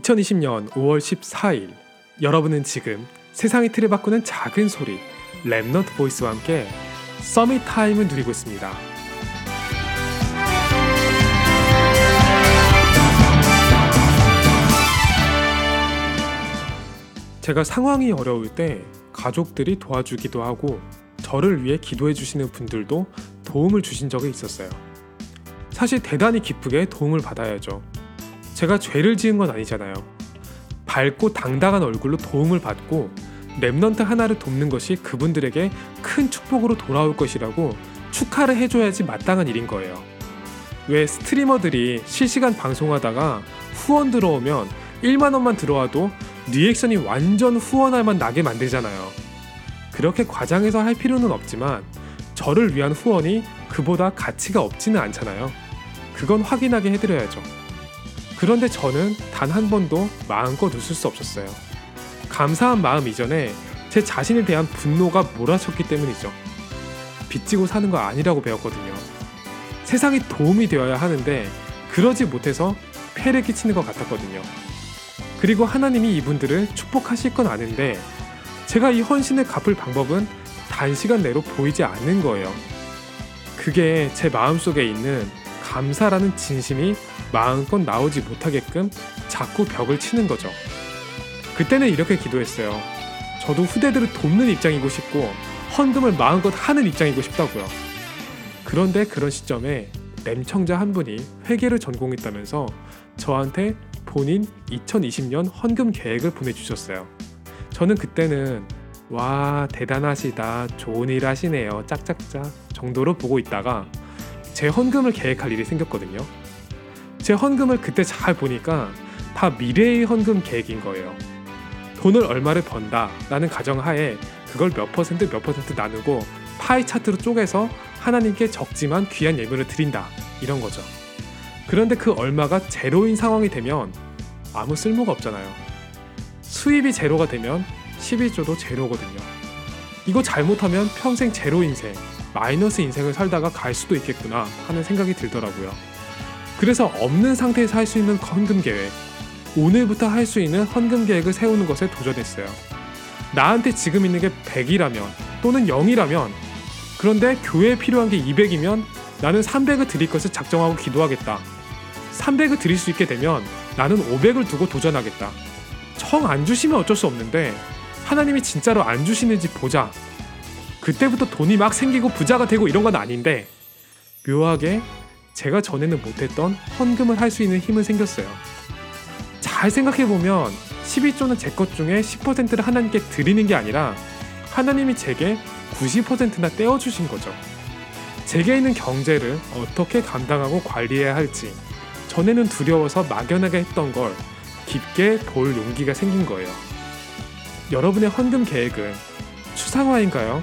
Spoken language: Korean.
2020년 5월 14일 여러분은 지금 세상의 틀을 바꾸는 작은 소리 Remnant Voice와 함께 Summit Time을 누리고 있습니다. 제가 상황이 어려울 때 가족들이 도와주기도 하고 저를 위해 기도해 주시는 분들도 도움을 주신 적이 있었어요. 사실 대단히 기쁘게 도움을 받아야죠. 제가 죄를 지은 건 아니잖아요. 밝고 당당한 얼굴로 도움을 받고 remnant 하나를 돕는 것이 그분들에게 큰 축복으로 돌아올 것이라고 축하를 해줘야지 마땅한 일인 거예요. 왜 streamer들이 실시간 방송하다가 후원 들어오면 1만 원만 들어와도 reaction이 완전 후원할 맛 나게 만들잖아요. 그렇게 과장해서 할 필요는 없지만 저를 위한 후원이 그보다 가치가 없지는 않잖아요. 그건 확인하게 해드려야죠. 그런데 저는 단 한 번도 마음껏 웃을 수 없었어요. 감사한 마음 이전에 제 자신에 대한 분노가 몰아쳤기 때문이죠. 빚지고 사는 거 아니라고 배웠거든요. 세상이 도움이 되어야 하는데 그러지 못해서 폐를 끼치는 것 같았거든요. 그리고 하나님이 이분들을 축복하실 건 아는데 제가 이 헌신을 갚을 방법은 단시간 내로 보이지 않는 거예요. 그게 제 마음속에 있는 감사라는 진심이 마음껏 나오지 못하게끔 자꾸 벽을 치는 거죠. 그때는 이렇게 기도했어요. 저도 후대들을 돕는 입장이고 싶고 헌금을 마음껏 하는 입장이고 싶다고요. 그런데 그런 시점에 램청자 한 분이 회계를 전공했다면서 저한테 본인 2020년 헌금 계획을 보내주셨어요. 저는 그때는 와 대단하시다 좋은 일 하시네요 짝짝짝 정도로 보고 있다가 제 헌금을 계획할 일이 생겼거든요. 제 헌금을 그때 잘 보니까 다 미래의 헌금 계획인 거예요. 돈을 얼마를 번다라는 가정하에 그걸 몇 퍼센트 몇 퍼센트 나누고 파이 차트로 쪼개서 하나님께 적지만 귀한 예물을 드린다 이런 거죠. 그런데 그 얼마가 제로인 상황이 되면 아무 쓸모가 없잖아요. 수입이 제로가 되면 11조도 제로거든요. 이거 잘못하면 평생 제로 인생, 마이너스 인생을 살다가 갈 수도 있겠구나 하는 생각이 들더라고요. 그래서 없는 상태에서 할 수 있는 헌금 계획, 오늘부터 할 수 있는 헌금 계획을 세우는 것에 도전했어요. 나한테 지금 있는 게 100이라면 또는 0이라면 그런데 교회에 필요한 게 200이면 나는 300을 드릴 것을 작정하고 기도하겠다. 300을 드릴 수 있게 되면 나는 500을 두고 도전하겠다. 청 안 주시면 어쩔 수 없는데 하나님이 진짜로 안 주시는지 보자. 그때부터 돈이 막 생기고 부자가 되고 이런 건 아닌데 묘하게 제가 전에는 못했던 헌금을 할 수 있는 힘은 생겼어요. 잘 생각해 보면 12조는 제 것 중에 10%를 하나님께 드리는 게 아니라 하나님이 제게 90%나 떼어 주신 거죠. 제게 있는 경제를 어떻게 감당하고 관리해야 할지 전에는 두려워서 막연하게 했던 걸 깊게 볼 용기가 생긴 거예요. 여러분의 헌금 계획은 추상화인가요?